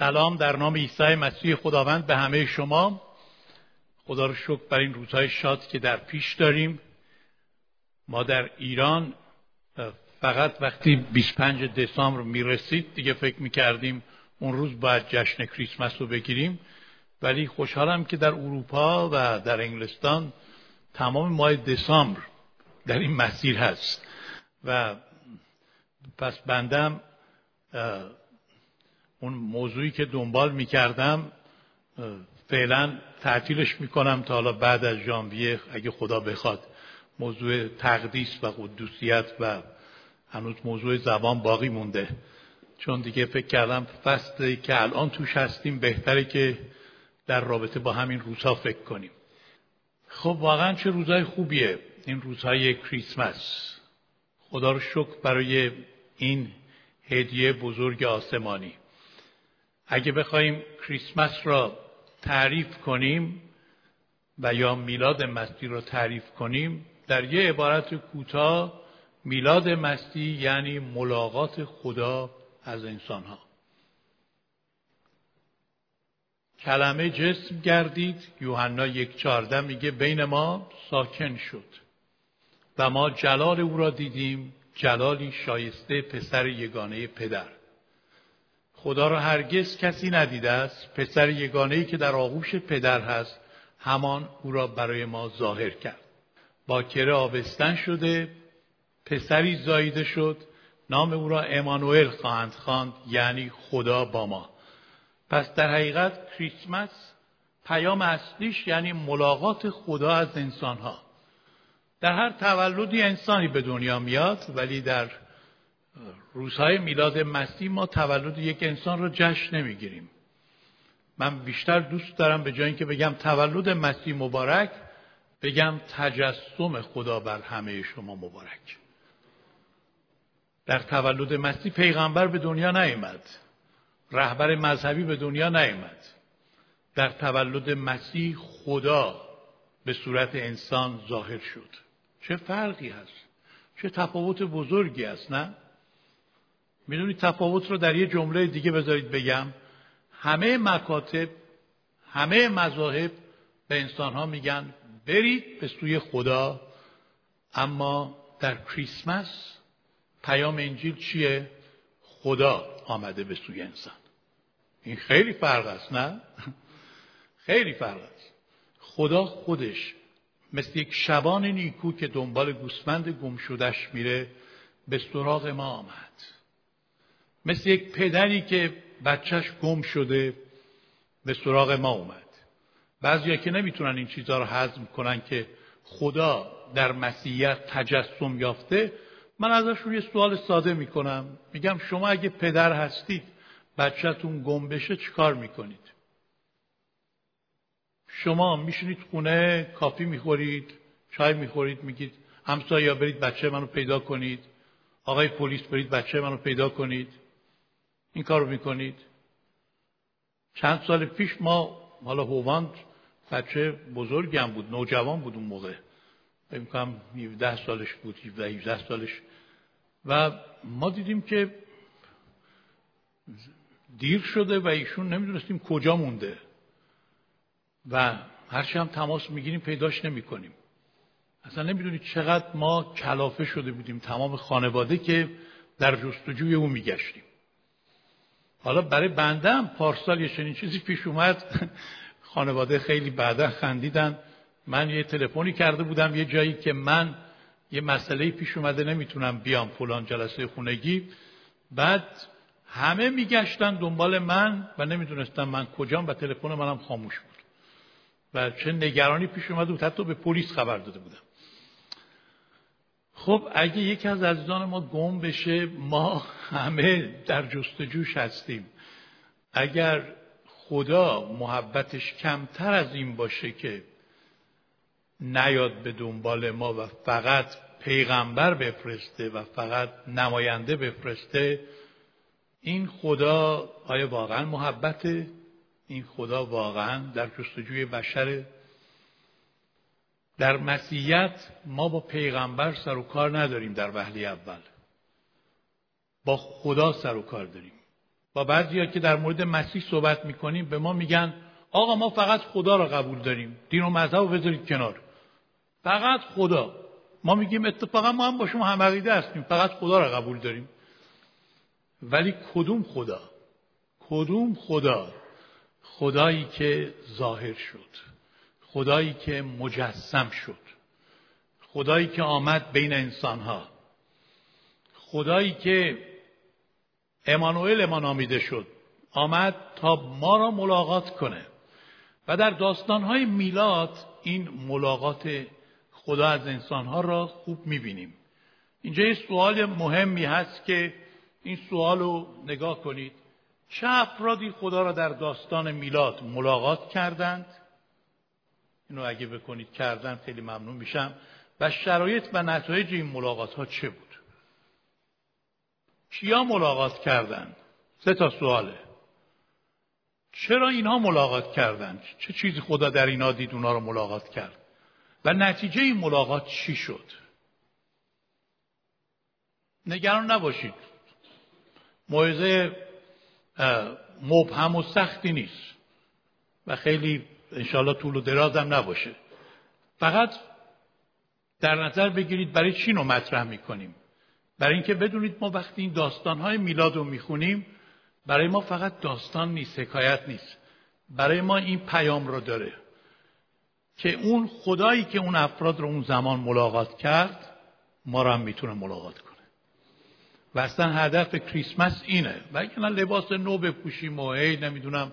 سلام در نام عیسی مسیح خداوند به همه شما. خدا رو شکر بر این روزهای شاد که در پیش داریم. ما در ایران فقط وقتی 25 دسامبر می‌رسید دیگه فکر می‌کردیم اون روز باید جشن کریسمس رو بگیریم. ولی خوشحالم که در اروپا و در انگلستان تمام ماه دسامبر در این مسیر هست. و پس بندم اون موضوعی که دنبال می‌کردم فعلا تعطیلش می‌کنم تا حالا بعد از ژانویه اگه خدا بخواد. موضوع تقدیس و قدوسیت و هنوز موضوع زبان باقی مونده. چون دیگه فکر کردم فصلی که الان توش هستیم بهتره که در رابطه با همین روزها فکر کنیم. خب واقعا چه روزهای خوبیه این روزهای کریسمس. خدا رو شکر برای این هدیه بزرگ آسمانی. اگه بخوایم کریسمس را تعریف کنیم و یا میلاد مسیح را تعریف کنیم در یه عبارت کوتاه میلاد مسیح یعنی ملاقات خدا از انسان ها کلمه جسم گردید یوحنا یک چارده میگه بین ما ساکن شد و ما جلال او را دیدیم جلالی شایسته پسر یگانه پدر. خدا را هرگز کسی ندیده است. پسر یگانه ای که در آغوش پدر هست همان او را برای ما ظاهر کرد. با کره آبستن شده پسری زاییده شد. نام او را امانوئل خواهند خواند یعنی خدا با ما. پس در حقیقت کریسمس پیام اصلیش یعنی ملاقات خدا از انسان ها در هر تولدی انسانی به دنیا میاد ولی در روزهای میلاد مسیح ما تولد یک انسان رو جشن نمی‌گیریم. من بیشتر دوست دارم به جای اینکه بگم تولد مسیح مبارک بگم تجسم خدا بر همه شما مبارک. در تولد مسیح پیغمبر به دنیا نیامد رهبر مذهبی به دنیا نیامد در تولد مسیح خدا به صورت انسان ظاهر شد. چه فرقی هست؟ چه تفاوت بزرگی است نه؟ می‌دونید تفاوت رو در یه جمله دیگه بذارید بگم. همه مکاتب همه مذاهب به انسان ها میگن برید به سوی خدا. اما در کریسمس پیام انجیل چیه؟ خدا آمده به سوی انسان. این خیلی فرق است نه؟ خیلی فرق است. خدا خودش مثل یک شبان نیکو که دنبال گوسفند گم شدش میره به سراغ ما آمد. مثل یک پدری که بچهش گم شده به سراغ ما اومد. بعضیا که نمی‌تونن این چیزها رو هضم کنن که خدا در مسیحیت تجسم یافته من ازشون یه سوال ساده می‌کنم. میگم شما اگه پدر هستید بچهتون گم بشه چیکار می‌کنید؟ شما میشینید خونه کافی می‌خورید چای می‌خورید میگید همسایه برید بچه منو پیدا کنید. آقای پلیس برید بچه منو پیدا کنید. این کار رو می‌کنید. چند سال پیش ما حالا هوواند بچه بزرگی هم بود نوجوان بود اون موقع. فکر کنم 17 سالش بود 17 18 سالش. و ما دیدیم که دیر شده و ایشون نمی‌دونستیم کجا مونده. و هرچی هم تماس می‌گیریم پیداش نمی‌کنیم. اصلا نمی‌دونید چقدر ما کلافه شده بودیم تمام خانواده که در جستجوی او میگشتیم. حالا برای بنده هم پارسال یه چنین چیزی پیش اومد. خانواده خیلی بعدا خندیدن. من یه تلفنی کرده بودم یه جایی که من یه مسئله پیش اومده نمی‌تونم بیام فلان جلسه خونگی. بعد همه میگشتن دنبال من و نمی‌دونستم من کجام و تلفن منم خاموش بود. و چه نگرانی پیش اومده بود. حتی به پلیس خبر داده بودم. خب اگه یکی از عزیزان ما گم بشه ما همه در جستجوش هستیم. اگر خدا محبتش کمتر از این باشه که نیاد به دنبال ما و فقط پیغمبر بفرسته و فقط نماینده بفرسته این خدا آیا واقعا محبته؟ این خدا واقعا در جستجوی بشره در مسیحیت ما با پیغمبر سر و کار نداریم در وهله اول. با خدا سر و کار داریم. با بعضی که در مورد مسیح صحبت می‌کنیم به ما میگن آقا ما فقط خدا را قبول داریم. دین و مذهب رو بذارید کنار. فقط خدا. ما میگیم اتفاقا ما هم با شما هم عقیده هستیم. فقط خدا را قبول داریم. ولی کدوم خدا؟ کدوم خدا؟ خدایی که ظاهر شد. خدایی که مجسم شد. خدایی که آمد بین انسانها. خدایی که امانوئل ما نامیده شد. آمد تا ما را ملاقات کنه. و در داستانهای میلاد این ملاقات خدا از انسانها را خوب می‌بینیم. اینجا یه سوال مهمی هست که این سوال رو نگاه کنید. چه افرادی خدا را در داستان میلاد ملاقات کردند؟ اینو اگه بکنید کردن خیلی ممنون میشم. و شرایط و نتایج این ملاقات ها چه بود؟ کیا ملاقات کردند سه تا سواله. چرا اینها ملاقات کردند چه چیزی خدا در اینا دید اونا رو ملاقات کرد؟ و نتیجه این ملاقات چی شد؟ نگران نباشید. موعظه مبهم و سختی نیست. و خیلی انشالله طول و درازم نباشه. فقط در نظر بگیرید برای چی رو مطرح می‌کنیم؟ برای اینکه بدونید ما وقتی این داستانهای میلاد رو می‌خونیم برای ما فقط داستان نیست حکایت نیست. برای ما این پیام رو داره که اون خدایی که اون افراد رو اون زمان ملاقات کرد ما رو هم می‌تونه ملاقات کنه. و اصلا هدف کریسمس اینه. و اگه لباس نو بپوشیم و هی نمی‌دونم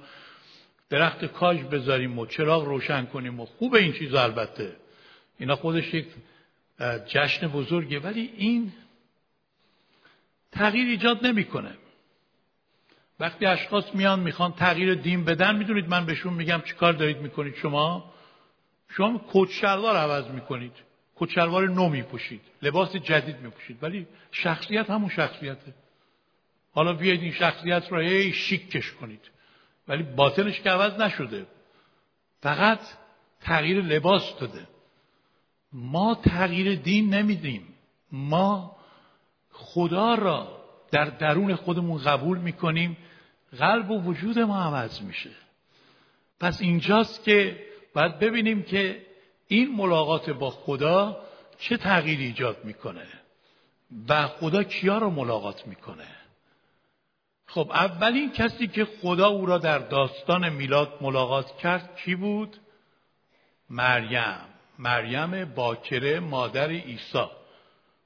درخت کاج بذاریم و چراغ روشن کنیم و خوب این چیزا البته. اینا خودش یک جشن بزرگه ولی این تغییر ایجاد نمی‌کنه. وقتی اشخاص میان می‌خوان تغییر دین بدن می‌دونید من بهشون میگم چیکار دارید می‌کنید شما؟ شما کت عوض می‌کنید. کت نو میپوشید. لباس جدید میپوشید. ولی شخصیت همون شخصیته. حالا بیاید این شخصیت رو هی شیکش کنید. ولی باطنش که عوض نشده. فقط تغییر لباس داده. ما تغییر دین نمیدیم. ما خدا را در درون خودمون قبول می‌کنیم. قلب و وجود ما عوض میشه. پس اینجاست که باید ببینیم که این ملاقات با خدا چه تغییری ایجاد می‌کنه و خدا کیا رو ملاقات می‌کنه. خب اولین کسی که خدا او را در داستان میلاد ملاقات کرد کی بود؟ مریم. مریم باکره مادر عیسی.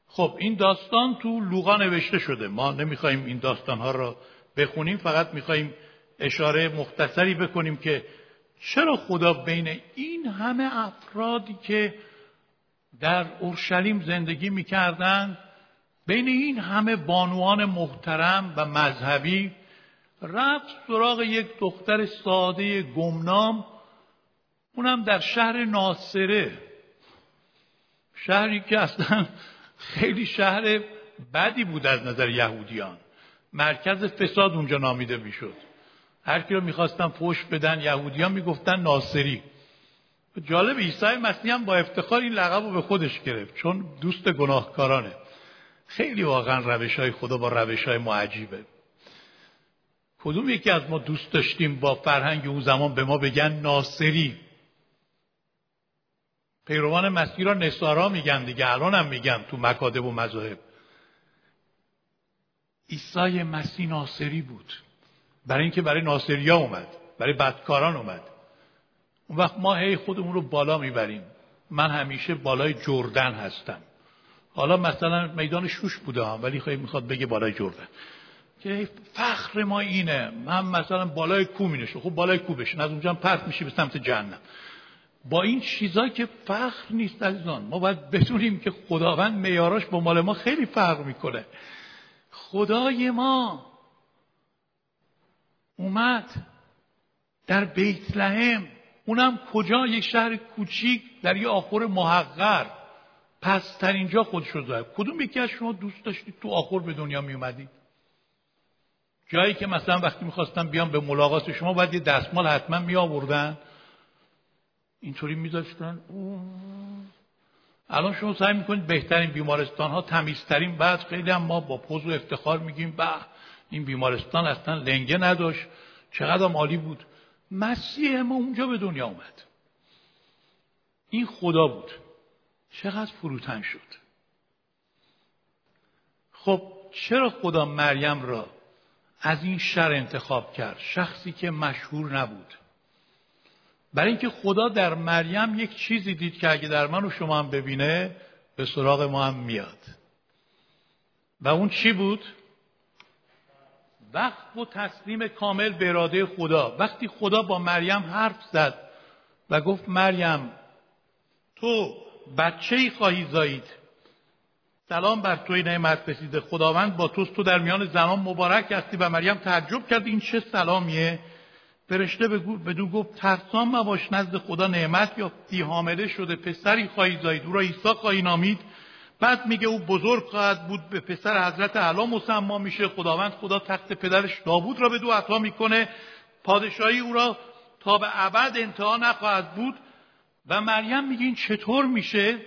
خب این داستان تو لوقا نوشته شده. ما نمی‌خوایم این داستان ها را بخونیم فقط می‌خوایم اشاره مختصری بکنیم که چرا خدا بین این همه افرادی که در اورشلیم زندگی می‌کردند بین این همه بانوان محترم و مذهبی رفت سراغ یک دختر ساده گمنام اونم در شهر ناصره. شهری که اصلا خیلی شهر بدی بود از نظر یهودیان. مرکز فساد اونجا نامیده می‌شد. هر کی رو می‌خواستن فوش بدن یهودیان می‌گفتن ناصری. جالب عیسی مسیح هم با افتخار این لقب رو به خودش گرفت چون دوست گناهکارانه. خیلی واقعا روش های خدا با روش های ما عجیبه. کدوم یکی از ما دوست داشتیم با فرهنگ اون زمان به ما بگن ناصری؟ پیروان مسیح را نصارا میگن دیگه الان هم میگن تو مکادب و مذاهب. عیسی مسیح ناصری بود. برای اینکه برای ناصریا اومد برای بدکاران اومد. اون وقت ما هی خودمون رو بالا می‌بریم. من همیشه بالای جردن هستم. حالا مثلا میدان شوش بوده هم ولی خیلی می‌خواد بگه بالای جردن که فخر ما اینه من مثلا بالای کو می خب بالای کو بشین از اونجا پرت میشی به سمت جهنم. با این چیزا که فخر نیست عزیزان. ما باید بدونیم که خداوند میاراش با مال ما خیلی فرق می‌کنه. خدای ما اومد در بیت لحم اونم کجا؟ یک شهر کوچیک در یه آخر محقر. پس تر اینجا خودش رو زاید کدوم یکی از شما دوست داشتید تو آخر به دنیا می اومدید جایی که مثلا وقتی می‌خواستم بیام به ملاقات شما باید یه دستمال حتما می آوردن اینطوری میذاشتن؟ الان شما سعی می‌کنید بهترین بیمارستان ها تمیزترین بعد خیلی هم ما با پوز و افتخار میگیم به این بیمارستان اصلا لنگه نداشت چقدر عالی بود. مسیح ما اونجا به دنیا اومد. این خدا بود. چقدر فروتن شد. خب چرا خدا مریم را از این شر انتخاب کرد؟ شخصی که مشهور نبود. برای اینکه خدا در مریم یک چیزی دید که اگه در من و شما هم ببینه به سراغ ما هم میاد. و اون چی بود؟ وقت و تسلیم کامل به اراده خدا. وقتی خدا با مریم حرف زد و گفت مریم تو بچه ای خواهی زایید سلام بر توی نعمت رسیده. خداوند با توست. تو در میان زمان مبارک هستی و مریم تعجب کرد. این چه سلامیه؟ فرشته بدو گفت ترسان مباش نزد خدا نعمت یافتی. حامله شده. پسری خواهی زایید او را عیسی خواهی نامید. بعد میگه او بزرگ خواهد بود. به پسر حضرت علا مسما میشه. خداوند خدا تخت پدرش داوود را به دو عطا می‌کنه. پادشاهی او را تا به ابد انتها نخواهد بود. و مریم میگه این چطور میشه؟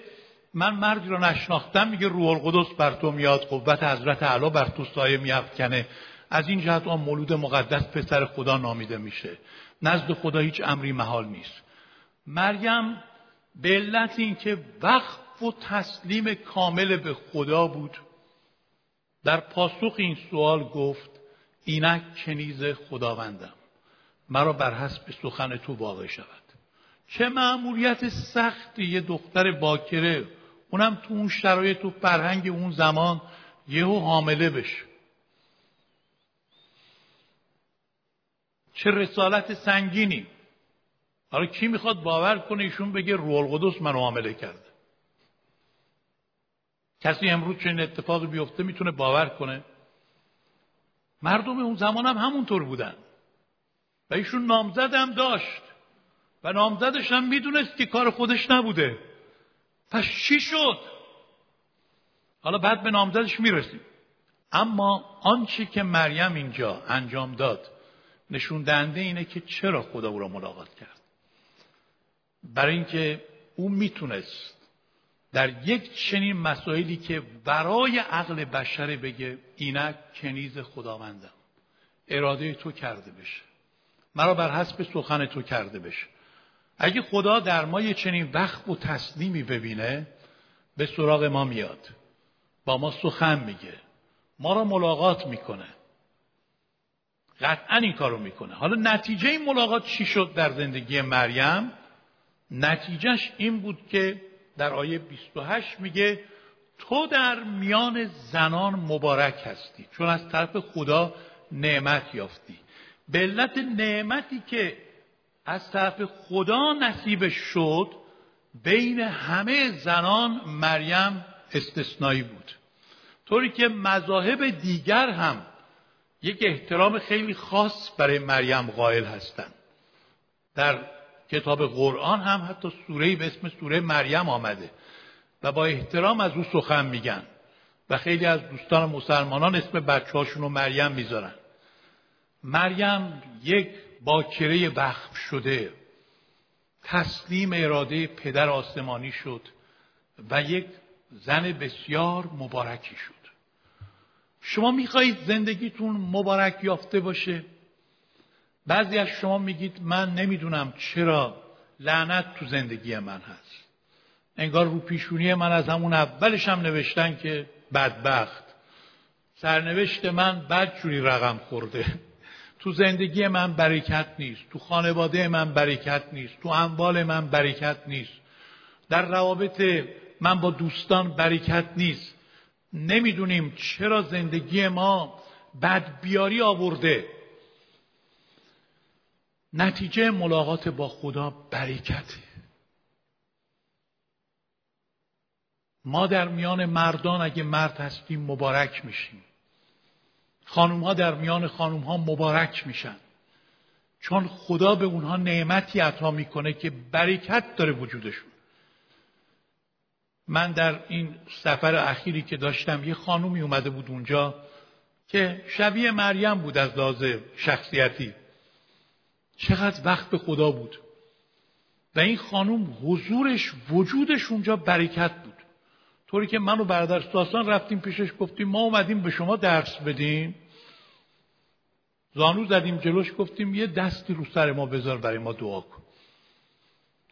من مردی را نشناختم میگه روح القدس بر تو میاد قوت حضرت علا بر تو سایه میافکنه. از این جهت آن مولود مقدس پسر خدا نامیده میشه. نزد خدا هیچ امری محال نیست. مریم به علت اینکه وقف و تسلیم کامل به خدا بود در پاسخ این سوال گفت اینک کنیز خداوندم. مرا بر حسب سخن تو واقع شود. چه معمولیت سختی یه دختر باکره. اونم تو اون شرایط تو فرهنگ اون زمان یهو حامله بشه. چه رسالت سنگینی. حالا کی می‌خواد باور کنه ایشون بگه روح القدس منو حامله کرده. کسی امروز چه اتفاقی بیفته می‌تونه باور کنه؟ مردم اون زمان هم همونطور بودن. و ایشون نامزدم داشت. و نامزدش هم می‌دونست که کار خودش نبوده. پس چی شد؟ حالا بعد به نامزدش می‌رسیم. اما آنچه که مریم اینجا انجام داد نشون دهنده اینه که چرا خدا او را ملاقات کرد؟ برای اینکه او می‌تونست در یک چنین مسائلی که برای عقل بشر بگه اینک کنیز خداوندم. اراده تو کرده بشه. مرا بر حسب سخن تو کرده بشه. اگه خدا در ما یه چنین وقت و تسلیمی ببینه به سراغ ما میاد. با ما سخن میگه. ما را ملاقات می‌کنه. قطعا این کارو می‌کنه. حالا نتیجه این ملاقات چی شد در زندگی مریم؟ نتیجهش این بود که در آیه 28 میگه تو در میان زنان مبارک هستی چون از طرف خدا نعمت یافتی. به علت نعمتی که از طرف خدا نصیب شد بین همه زنان مریم استثنایی بود. طوری که مذاهب دیگر هم یک احترام خیلی خاص برای مریم قائل هستند. در کتاب قرآن هم حتی سوره به اسم سوره مریم آمده و با احترام از او سخن میگن و خیلی از دوستان مسلمانان اسم بچه رو مریم می‌ذارن. مریم یک باکره وقف شده. تسلیم اراده پدر آسمانی شد و یک زن بسیار مبارکی شد. شما می‌خواهید زندگیتون مبارک یافته باشه؟ بعضی از شما میگید من نمی‌دونم چرا لعنت تو زندگی من هست. انگار رو پیشونی من از همون اولش هم نوشتن که بدبخت. سرنوشت من بدجوری رقم خورده. تو زندگی من برکت نیست تو خانواده من برکت نیست تو اموال من برکت نیست. در روابط من با دوستان برکت نیست. نمی‌دونیم چرا زندگی ما بدبیاری آورده. نتیجه ملاقات با خدا برکته. ما در میان مردان اگه مرد هستیم مبارک میشیم. خانوم ها در میان خانوم ها مبارک میشن. چون خدا به اونها نعمتی عطا می‌کنه که برکت داره وجودشون. من در این سفر اخیری که داشتم یه خانومی اومده بود اونجا که شبیه مریم بود از لحاظ شخصیتی. چقدر وقت به خدا بود. و این خانوم حضورش وجودش اونجا برکت بود. طوری که من و برادر ساسان رفتیم پیشش گفتیم ما اومدیم به شما درس بدیم. زانو زدیم جلوش گفتیم یه دستی رو سر ما بذار برای ما دعا کن.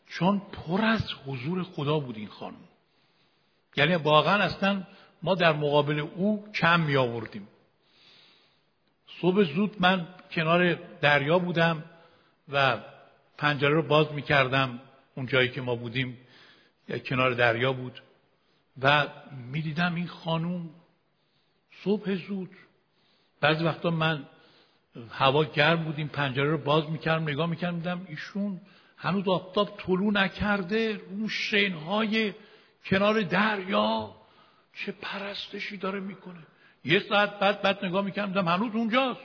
چون پر از حضور خدا بود این خانم. یعنی واقعا اصلا ما در مقابل او کم می آوردیم صبح زود من کنار دریا بودم و پنجره رو باز می کردم اون جایی که ما بودیم. کنار دریا بود. و می‌دیدم این خانوم صبح زود. بعضی وقتا من هوا گرم بودیم پنجره رو باز می‌کردم نگاه می‌کردم دیدم ایشون هنوز آفتاب طلوع نکرده اون شینهای کنار دریا. چه پرستشی داره می‌کنه. یه ساعت بعد بعد نگاه می‌کردم هنوز اونجاست.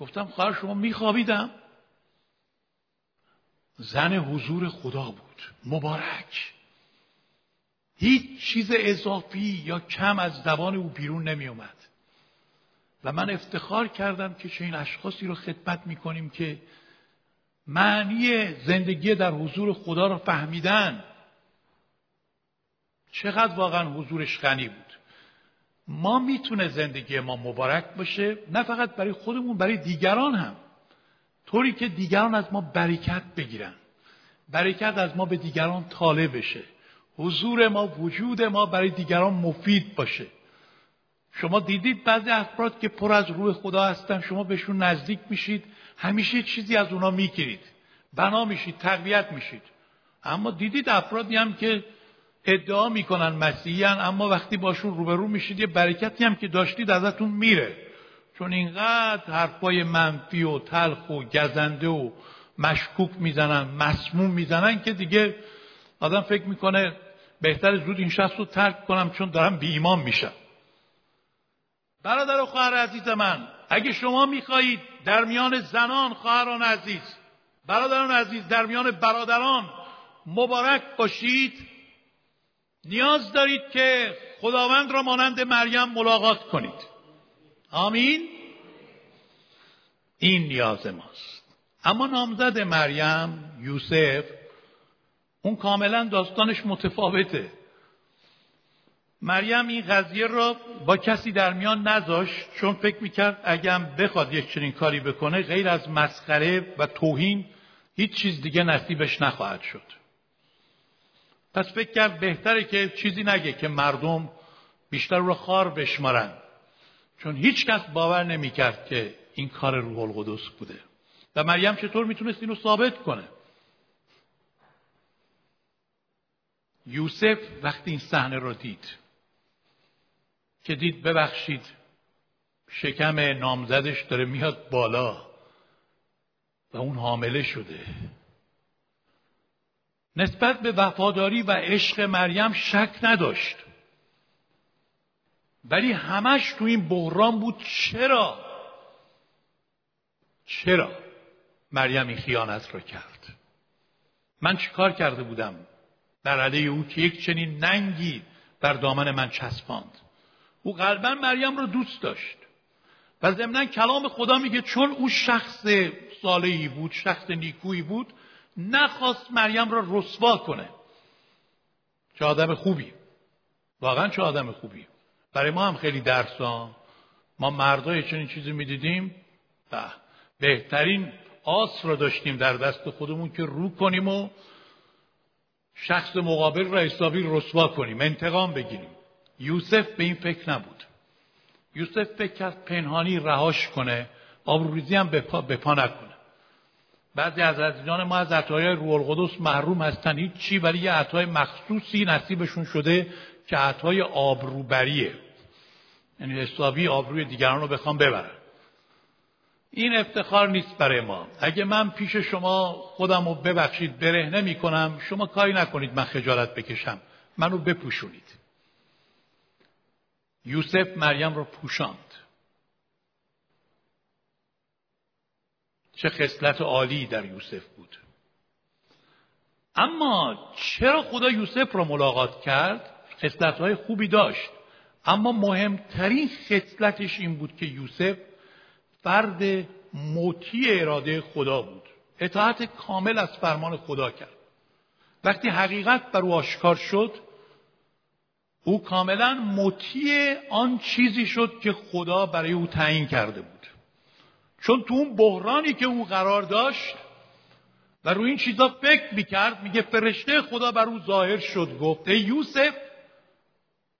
گفتم خواهر شما میخوابیدم. زن حضور خدا بود. مبارک. هیچ چیز اضافی یا کم از زبان او بیرون نمی اومد و من افتخار کردم که چه اشخاصی رو خدمت می کنیم که معنی زندگی در حضور خدا رو فهمیدن چقدر واقعا حضورش غنی بود. ما می‌تونه زندگی ما مبارک باشه نه فقط برای خودمون برای دیگران هم. طوری که دیگران از ما برکت بگیرن. برکت از ما به دیگران طالع بشه. حضور ما وجود ما برای دیگران مفید باشه. شما دیدید بعضی افراد که پر از روح خدا هستن شما بهشون نزدیک میشید همیشه چیزی از اونا می‌گیرید. بنا میشید تقویت میشید. اما دیدید افرادی هم که ادعا می‌کنن مسیحیان اما وقتی باشون روبرو میشید یه برکتی هم که داشتید ازتون میره. چون اینقدر حرفای منفی و تلخ و گزنده و مشکوک می‌زنن مسموم می‌زنن که دیگه آدم فکر می‌کنه بهتر زود این شخص رو ترک کنم چون دارم بی ایمان میشم. برادر و خواهر عزیز من اگه شما می‌خواهید در میان زنان خواهران عزیز برادران عزیز در میان برادران مبارک باشید نیاز دارید که خداوند را مانند مریم ملاقات کنید. آمین. این نیاز ماست. اما نامزد مریم یوسف اون کاملا داستانش متفاوته. مریم این قضیه را با کسی در میان نذاشت چون فکر می‌کرد اگم بخواد یک چنین کاری بکنه غیر از مسخره و توهین هیچ چیز دیگه نصیبش نخواهد شد. پس فکر کرد بهتره که چیزی نگه که مردم بیشتر رو خار بشمارن. چون هیچ کس باور نمی‌کرد که این کار روح القدس بوده. و مریم چطور می‌تونست اینو ثابت کنه؟ یوسف وقتی این صحنه رو دید که دید ببخشید شکم نامزدش داره میاد بالا و اون حامله شده. نسبت به وفاداری و عشق مریم شک نداشت. ولی همش تو این بحران بود. چرا؟ چرا مریم این خیانت را کرد؟ من چیکار کرده بودم؟ در علیه او که یک چنین ننگی بر دامن من چسباند. او قلبا مریم را دوست داشت. و ضمنا کلام خدا میگه چون او شخص صالحی بود شخص نیکویی بود نخواست مریم را رسوا کنه. چه آدم خوبی. واقعا چه آدم خوبی. برای ما هم خیلی درسان ما مردای چنین چیزی می‌دیدیم. به بهترین آس را داشتیم در دست خودمون که رو کنیم و شخص مقابل را حسابی رسوا کنیم انتقام بگیریم. یوسف به این فکر نبود. یوسف فکر کرد پنهانی رهاش کنه آبروریزی هم به پا, به پا نکنه. بعضی از عزیزان ما از عطای روح القدس محروم هستن. هیچ چی ولی یه عطای مخصوصی نصیبشون شده که عطای آبروبریه. یعنی حسابی آبروی دیگران رو بخوام ببرن این افتخار نیست برای ما. اگه من پیش شما خودم رو ببخشید بره نمی کنم شما کاری نکنید من خجالت بکشم. منو بپوشونید. یوسف مریم رو پوشاند. چه خصلت عالی در یوسف بود. اما چرا خدا یوسف رو ملاقات کرد؟ خصلت های خوبی داشت. اما مهمترین خصلتش این بود که یوسف فرد مطیع اراده خدا بود. اطاعت کامل از فرمان خدا کرد. وقتی حقیقت بر او آشکار شد او کاملا مطیع آن چیزی شد که خدا برای او تعیین کرده بود. چون تو اون بحرانی که او قرار داشت و روی این چیزا فکر می‌کرد میگه فرشته خدا بر او ظاهر شد گفت ای یوسف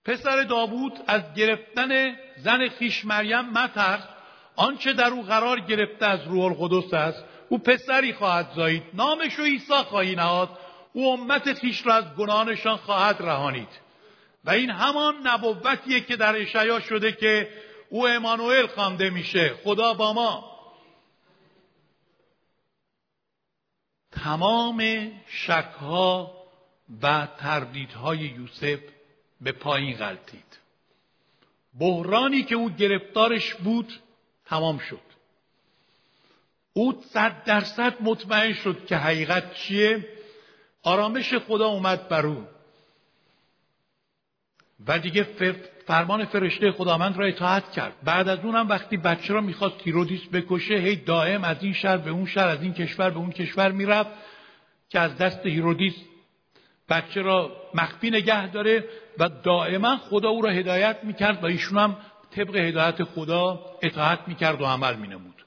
پسر داوود از گرفتن زن خیش مریم مترس آنچه در او قرار گرفته از روح القدس است او پسری خواهد زایید. نامش رو عیسی خواهی نهاد. او امت خیش را از گناهانشان خواهد رهانید. و این همان نبوتیه که در اشعیا شده که او امانوئل خوانده میشه. خدا با ما. تمام شکها و تردیدهای یوسف به پایین غلطید. بحرانی که او گرفتارش بود تمام شد. او صد درصد مطمئن شد که حقیقت چیه. آرامش خدا اومد بر او. و دیگه فرمان فرشته خداوند را اطاعت کرد. بعد از اونم وقتی بچه را می‌خواست تیرودیس بکشه هی دائم از این شهر به اون شهر از این کشور به اون کشور می‌رفت که از دست هیرودیس بچه را مخفی نگه داره و دائما خدا او را هدایت می‌کرد و ایشون هم طبق هدایت خدا اطاعت می‌کرد و عمل مینمود.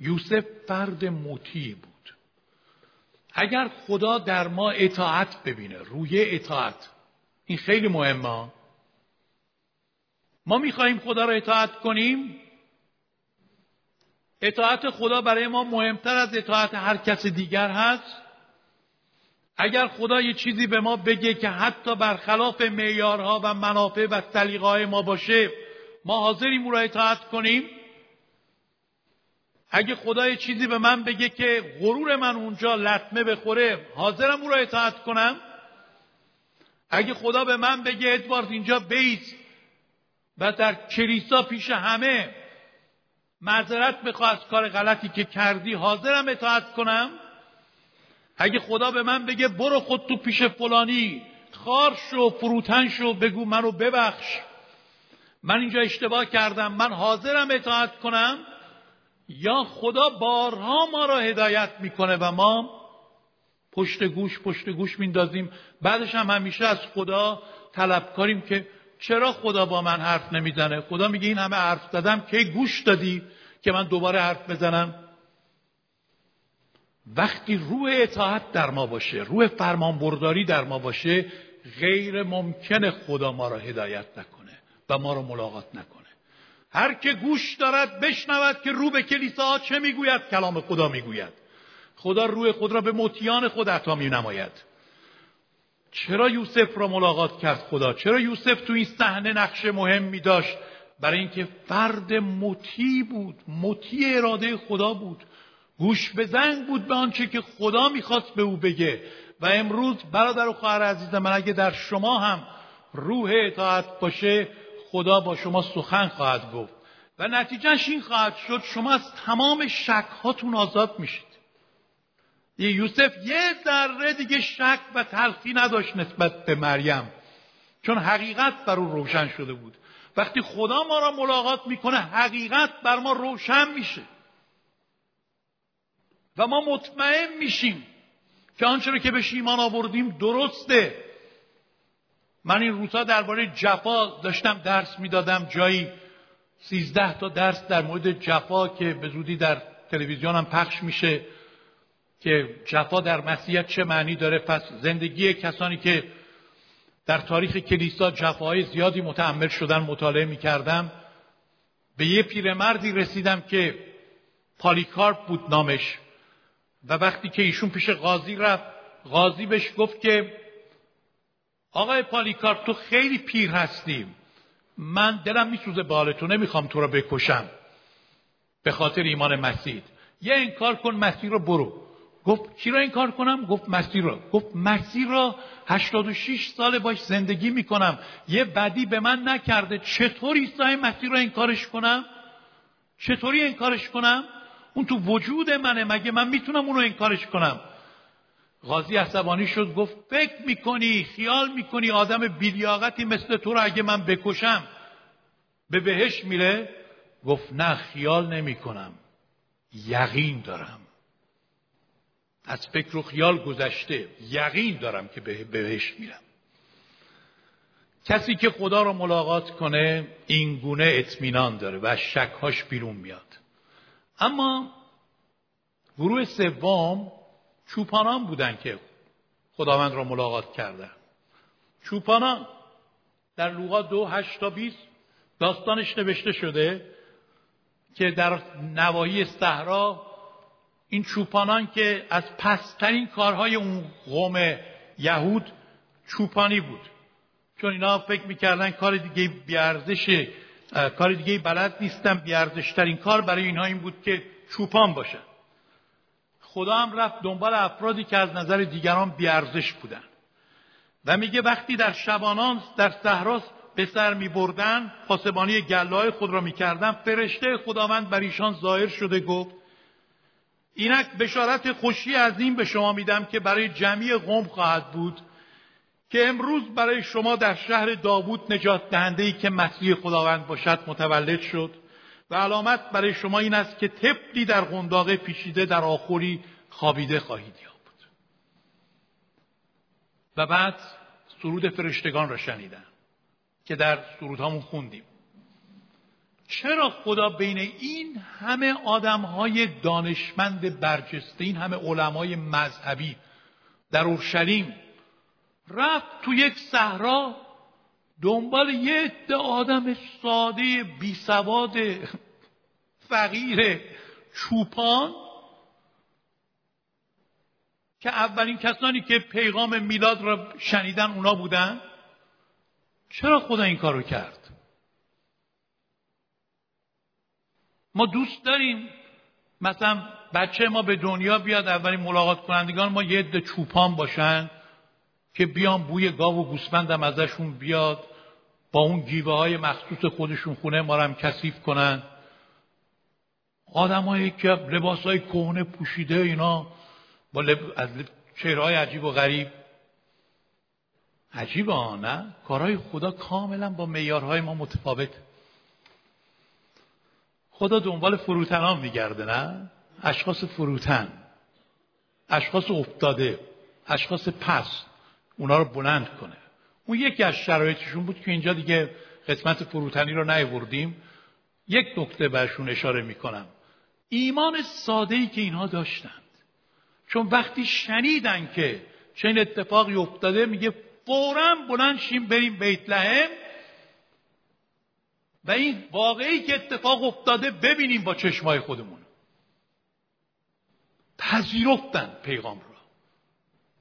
یوسف فرد مطیع بود. اگر خدا در ما اطاعت ببینه روی اطاعت این خیلی مهمه. ما می‌خواهیم خدا را اطاعت کنیم. اطاعت خدا برای ما مهمتر از اطاعت هر کس دیگر هست. اگر خدا یه چیزی به ما بگه که حتی برخلاف معیارها و منافع و سلیقه‌های ما باشه ما حاضریم او را اطاعت کنیم. اگه خدا یه چیزی به من بگه که غرور من اونجا لطمه بخوره حاضرم او را اطاعت کنم. اگه خدا به من بگه ادوارد اینجا بیس و در کلیسا پیش همه معذرت بخواه از کار غلطی که کردی حاضرم اطاعت کنم. اگه خدا به من بگه برو خود تو پیش فلانی خار شو فروتن شو بگو منو ببخش. من اینجا اشتباه کردم من حاضرم اطاعت کنم یا خدا بارها ما را هدایت می‌کنه و ما پشت گوش پشت گوش میندازیم. بعدش هم همیشه از خدا طلب کاریم که چرا خدا با من حرف نمی‌زنه؟ خدا میگه این همه حرف زدم که گوش دادی که من دوباره حرف بزنم؟ وقتی روح اطاعت در ما باشه روح فرمانبرداری در ما باشه غیر ممکنه خدا ما را هدایت نکنه. ما را ملاقات نکنه. هر که گوش دارد بشنود که رو به کلیسا چه می‌گوید؟ کلام خدا می‌گوید. خدا روح خود را به مطیان خود عطا می نماید چرا یوسف را ملاقات کرد خدا؟ چرا یوسف تو این صحنه نقش مهمی داشت برای اینکه فرد مطیع بود مطیع اراده خدا بود. گوش به زنگ بود به آنچه که خدا می‌خواست به او بگه. و امروز برادر و خواهر عزیز من اگه در شما هم روح اطاعت باشه خدا با شما سخن خواهد گفت. و نتیجهش این خواهد شد شما از تمام شک هاتون آزاد میشید. یوسف یه ذره دیگه شک و تلخی نداشت نسبت به مریم چون حقیقت بر او روشن شده بود. وقتی خدا ما را ملاقات می‌کنه حقیقت بر ما روشن میشه. و ما مطمئن میشیم که آنچه رو که به ایمان آوردیم درسته. من این روزها درباره جفا داشتم درس می‌دادم جایی سیزده تا درس در مورد جفا که به زودی در تلویزیون هم پخش میشه که جفا در مسیحیت چه معنی داره. پس زندگی کسانی که در تاریخ کلیسا جفاهای زیادی متعمل شدن مطالعه می‌کردم به یه پیرمردی رسیدم که پالیکارپ بود نامش. و وقتی که ایشون پیش قاضی رفت قاضی بهش گفت که آقای پالیکارپ تو خیلی پیر هستی من دلم میسوزه به حال تو نمی‌خوام تو را بکشم. به خاطر ایمان مسیح. یه انکار کن مسیح رو برو. گفت چی را انکار کنم؟ گفت مسیح را گفت مسیح را 86 سال باش زندگی می‌کنم. یه بدی به من نکرده. چطور عیسی مسیح را انکارش کنم؟ چطوری انکارش کنم؟ اون تو وجود منه. مگه من می‌تونم اون رو انکارش کنم؟ قاضی عصبانی شد گفت فکر می‌کنی خیال می‌کنی آدم بیلیاقتی مثل تو رو اگه من بکشم به بهش میره؟ گفت نه خیال نمی‌کنم. یقین دارم. از فکر و خیال گذشته یقین دارم که به بهش میرم. کسی که خدا رو ملاقات کنه این گونه اطمینان داره و شکهاش بیرون میاد. اما گروه سوم چوپانان بودن که خداوند را ملاقات کردن چوپانان در لوقا دو هشت تا بیست داستانش نوشته شده که در نواحی صحرا این چوپانان که از پسترین کارهای اون قوم یهود چوپانی بود. چون اینا فکر می‌کردن کار دیگه بیارزش کار دیگه بلد نیستن بیارزشترین کار برای اینها این بود که چوپان باشن. خدا هم رفت دنبال افرادی که از نظر دیگران بیارزش بودن. و میگه وقتی در شبانان در صحرا به سر می بردن پاسبانی گله خود را می‌کردن فرشته خداوند بر ایشان ظاهر شده گفت اینک بشارت خوشی از این به شما میدم که برای جمعی قوم خواهد بود که امروز برای شما در شهر داوود نجات دهنده ای که مسیح خداوند باشد متولد شد. علامت برای شما این است که طفلی در قنداقه پیشیده در آخوری خوابیده خواهید یافت. و بعد سرود فرشتگان را شنیدن که در سرودهامون خوندیم. چرا خدا بین این همه آدم های دانشمند برجسته این همه علمای مذهبی در اورشلیم رفت تو یک صحرا دنبال یه عده آدم ساده بیسواد فقیر چوپان که اولین کسانی که پیغام میلاد را شنیدن اونا بودن چرا خدا این کارو کرد؟ ما دوست داریم مثلا بچه ما به دنیا بیاد اولین ملاقات کنندگان ما یه عده چوپان باشن که بیان بوی گاو و گوسفندم ازشون بیاد با اون گیوه های مخصوص خودشون خونه ما هم کثیف کنن. آدمایی که لباس های کهنه پوشیده اینا با لب... از چهرهای عجیب و غریب. عجیب ها نه؟ کارهای خدا کاملا با میارهای ما متفاوت. خدا دنبال فروتنان میگرده نه؟ اشخاص فروتن اشخاص افتاده اشخاص پست اونا رو بلند کنه. اون یکی از شرایطشون بود که اینجا دیگه قسمت فروتنی رو نیوردیم یک نکته برشون اشاره می‌کنم. ایمان ساده ای که اینها داشتند. چون وقتی شنیدن که چه اتفاقی افتاده میگه فورا بلند شیم بریم بیت لحم. و این واقعی که اتفاق افتاده ببینیم با چشمای خودمون. پذیرفتن پیغام رو.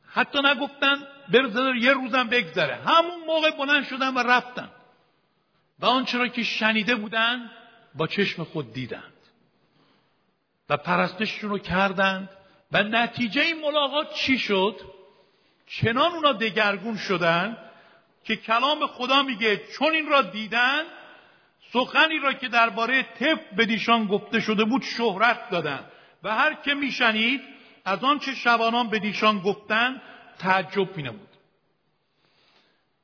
حتی نگفتن برزدار یه روزم بگذره. همون موقع بلند شدن و رفتن. و آنچه را که شنیده بودند با چشم خود دیدند و پرستششون رو کردند و نتیجه این ملاقات چی شد؟ چنان اونا دگرگون شدن که کلام خدا میگه چون این را دیدن سخنی را که درباره طب به دیشان گفته شده بود شهرت دادن. و هر که میشنید از آنچه شبانان به دیشان گفتند تعجب می نمود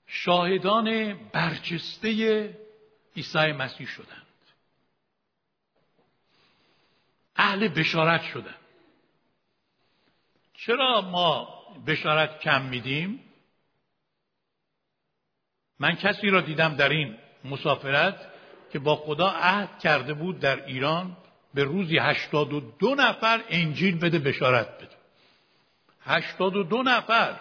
شاهدان برجسته عیسی مسیح شدند اهل بشارت شدند چرا ما بشارت کم میدیم؟ من کسی را دیدم در این مسافرت که با خدا عهد کرده بود در ایران به روزی هشتاد و دو نفر انجیل بده بشارت بده. هشتاد و دو نفر.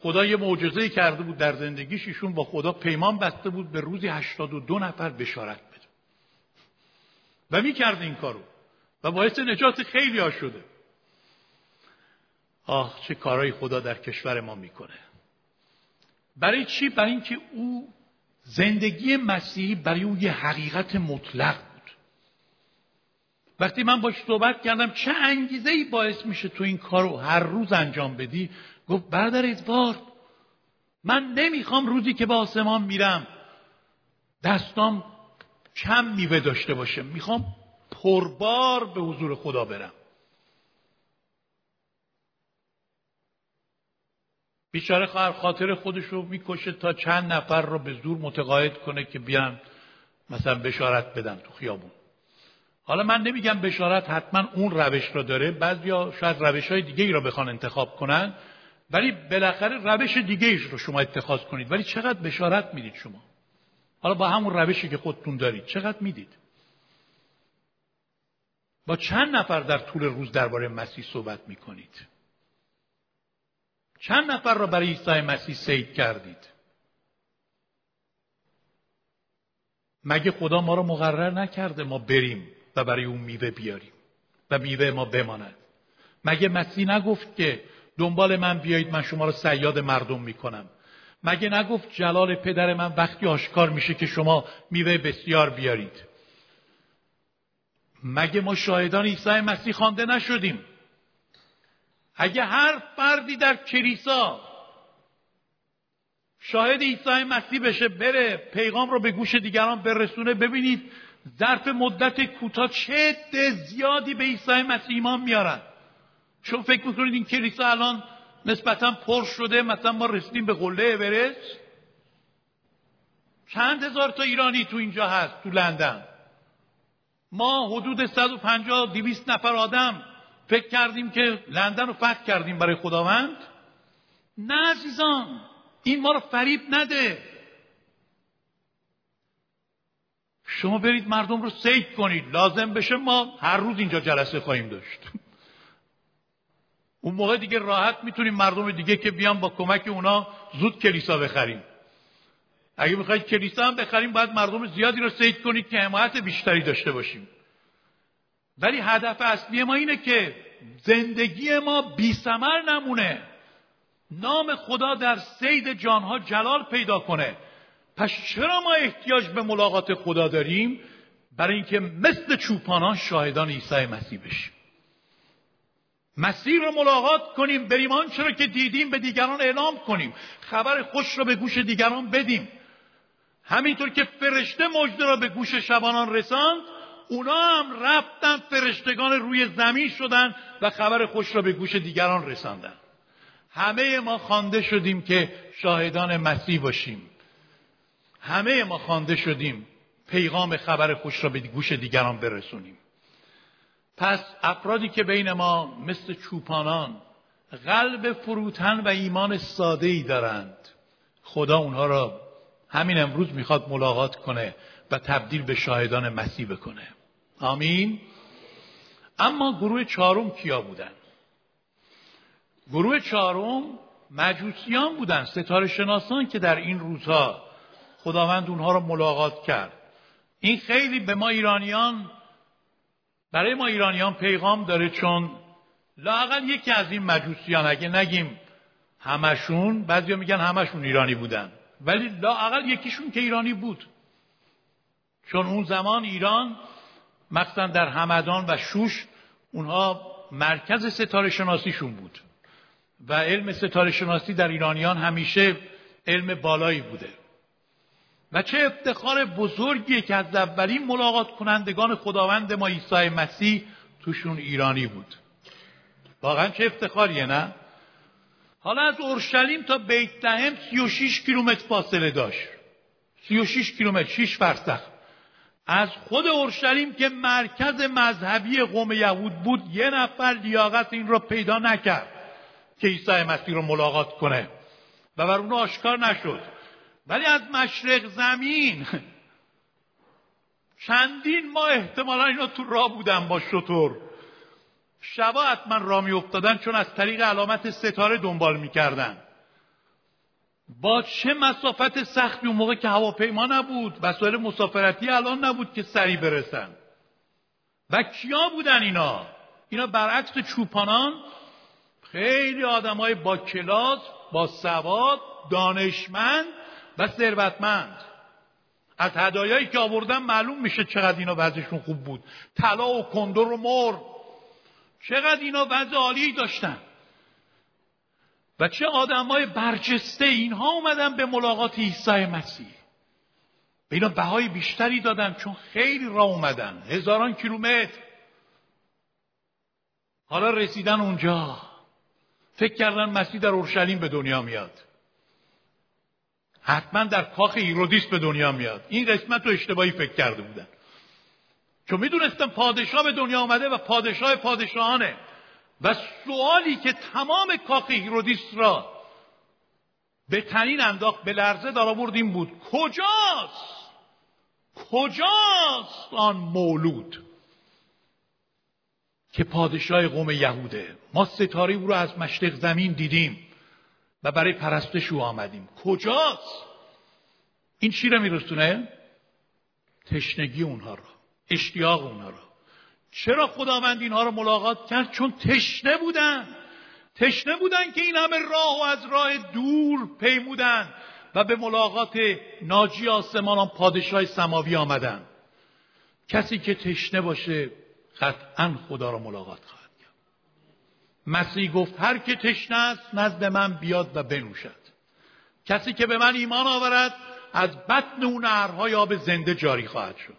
خدا یه معجزه کرده بود در زندگیش ایشون با خدا پیمان بسته بود به روزی هشتاد و دو نفر بشارت و می‌کرد این کارو. و باعث نجات خیلی ها شده. آه چه کارهای خدا در کشور ما می‌کنه. برای چی؟ برای اینکه او زندگی مسیحی برای او یه حقیقت مطلق بود. وقتی من باش صحبت کردم چه انگیزه ای باعث میشه تو این کار رو هر روز انجام بدی؟ گفت برادر ادوارد من نمی‌خوام روزی که به آسمان میرم دستام کم میوه داشته باشه می‌خوام پربار به حضور خدا برم. بیچاره خواهر خاطر خودش رو می‌کشه تا چند نفر رو به زور متقاعد کنه که بیان مثلا بشارت بدن تو خیابون. حالا من نمیگم بشارت حتما اون روش رو داره. بعضیا شاید روش های دیگه ای را بخوان انتخاب کنن. ولی بالاخره روش دیگه ایش رو شما اتخاذ کنید. ولی چقدر بشارت می‌دید شما؟ حالا با همون روشی که خودتون دارید چقدر می‌دید؟ با چند نفر در طول روز درباره مسیح صحبت می‌کنید؟ چند نفر را برای عیسی مسیح سید کردید؟ مگه خدا ما را مقرر نکرده ما بریم و برای اون میوه بیاریم و میوه ما بماند؟ مگه مسیح نگفت که دنبال من بیایید من شما را سیاد مردم می‌کنم؟ مگه نگفت جلال پدر من وقتی آشکار میشه که شما میوه بسیار بیارید؟ مگه ما شاهدان عیسی مسیح خوانده نشدیم؟ اگه هر فردی در کلیسا شاهد عیسی مسیح بشه بره پیغام رو به گوش دیگران برسونه ببینید ظرف مدت کوتاه چه زیادی به عیسی مسیح ایمان میارن. شما فکر می‌کنید این کلیسا الان نسبتا پر شده مثلا ما رسیدیم به قله اورست. چند هزار تا ایرانی تو اینجا هست تو لندن. ما حدود 150 200 نفر آدم فکر کردیم که لندن رو فتح کردیم برای خداوند. نه عزیزان این ما رو فریب نده. شما برید مردم رو سید کنید. لازم بشه ما هر روز اینجا جلسه خواهیم داشت. اون موقع دیگه راحت می‌تونیم مردم دیگه که بیان با کمک اونا زود کلیسا بخریم. اگه می‌خواید کلیسا هم بخریم باید مردم زیادی رو سید کنید که حمایت بیشتری داشته باشیم. ولی هدف اصلی ما اینه که زندگی ما بی نمونه. نام خدا در سید جانها جلال پیدا کنه. پس چرا ما احتیاج به ملاقات خدا داریم؟ برای اینکه مثل چوپانان شاهدان عیسی مسیح بشیم. مسیر رو ملاقات کنیم بریم آنچه رو که دیدیم به دیگران اعلام کنیم. خبر خوش رو به گوش دیگران بدیم. همینطور که فرشته مجده را به گوش شبانان رساند اونا هم رفتن فرشتگان روی زمین شدن و خبر خوش را به گوش دیگران رساندن. همه ما خوانده شدیم که شاهدان مسیح باشیم. همه ما خوانده شدیم پیغام خبر خوش را به گوش دیگران برسونیم. پس افرادی که بین ما مثل چوپانان قلب فروتن و ایمان ساده ای دارند خدا اونها را همین امروز می‌خواد ملاقات کنه و تبدیل به شاهدان مسیح بکنه. آمین. اما گروه چهارم کیا بودن؟ گروه چهارم مجوسیان بودن ستاره شناسان که در این روزها خداوند اونها را ملاقات کرد. این خیلی به ما ایرانیان برای ما ایرانیان پیغام داره چون لاقل یکی از این مجوسیان اگه نگیم همشون بعضیا میگن همشون ایرانی بودن. ولی لاقل یکیشون که ایرانی بود. چون اون زمان ایران مخصوصا در همدان و شوش اونها مرکز ستاره شناسیشون بود. و علم ستاره شناسی در ایرانیان همیشه علم بالایی بوده. و چه افتخار بزرگیه که از اولین ملاقات کنندگان خداوند ما عیسی مسیح توشون ایرانی بود. واقعا چه افتخاریه نه؟ حالا از اورشلیم تا بیت لحم 36 کیلومتر فاصله داشت. 36 کیلومتر 6 فرسخ. از خود اورشلیم که مرکز مذهبی قوم یهود بود یه نفر لیاقت این را پیدا نکرد که عیسی مسیح رو ملاقات کنه. و بر اون آشکار نشد. ولی از مشرق زمین. چندین ماه احتمالا اینا تو راه بودن با شطور. شبا حتما را می افتادن چون از طریق علامت ستاره دنبال می‌کردن. با چه مسافت سختی اون موقع که هواپیما نبود وسایل مسافرتی الان نبود که سریع برسن. و کیا بودن اینا؟ اینا برعکس چوپانان. خیلی آدمای با کلاس با سواد دانشمند و ثروتمند. از هدایایی که آوردن معلوم میشه چقدر اینا وضعشون خوب بود. طلا و کندر و مر چقدر اینا وضع عالی داشتن. و چه آدمای برجسته اینها اومدن به ملاقات عیسی مسیح. به اینا بهای بیشتری دادن چون خیلی راه اومدن. هزاران کیلومتر. حالا رسیدن اونجا. فکر کردن مسیح در اورشلیم به دنیا میاد. حتما در کاخ هیرودیس به دنیا میاد. این قسمت رو اشتباهی فکر کرده بودن. چون می‌دونستن پادشاه به دنیا آمده و پادشاه پادشاهانه. و سوالی که تمام کاخ هیرودیس را به طنین انداخت به لرزه دار این بود کجاست؟ کجاست آن مولود که پادشاه قوم یهوده؟ ما ستاره او را از مشرق زمین دیدیم. و برای پرستش او آمدیم. کجاست؟ این چی را میرسونه تشنگی اونها را اشتیاق اونها را. چرا خداوند اینها را ملاقات کرد؟ چون تشنه بودن. تشنه بودن که این همه راه و از راه دور پیمودن و به ملاقات ناجی آسمانان پادشاه سماوی آمدن. کسی که تشنه باشه قطعا خدا را ملاقات خواهد. مسیح گفت هر که تشنه است نزد من بیاد و بنوشد. کسی که به من ایمان آورد از بطن اون نهرهای آب زنده جاری خواهد شد.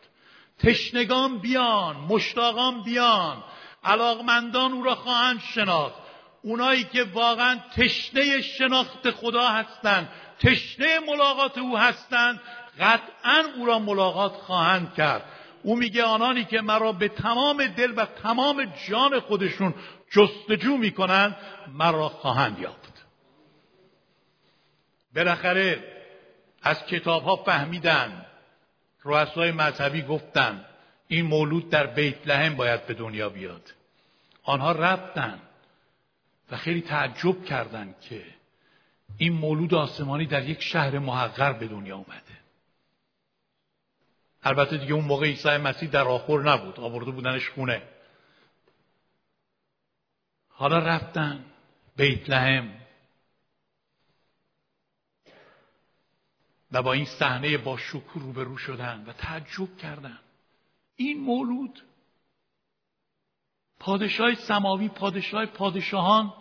تشنگان بیان مشتاقان بیان علاقمندان او را خواهند شناخت. اونایی که واقعا تشنه شناخت خدا هستند تشنه ملاقات او هستند قطعا او را ملاقات خواهند کرد. او میگه آنانی که مرا به تمام دل و تمام جان خودشون جستجو می‌کنند مرا خواهند یافت. بالاخره از کتاب ها فهمیدن رؤسای مذهبی گفتن این مولود در بیت لحم باید به دنیا بیاد. آنها رفتن و خیلی تعجب کردند که این مولود آسمانی در یک شهر محقر به دنیا اومده. البته دیگه اون موقع عیسی مسیح در آخر نبود آورده بودنش خونه. حالا رفتن بیت لحم. و با این صحنه با شکر روبرو شدن و تعجب کردن. این مولود پادشاه سماوی پادشاه پادشاهان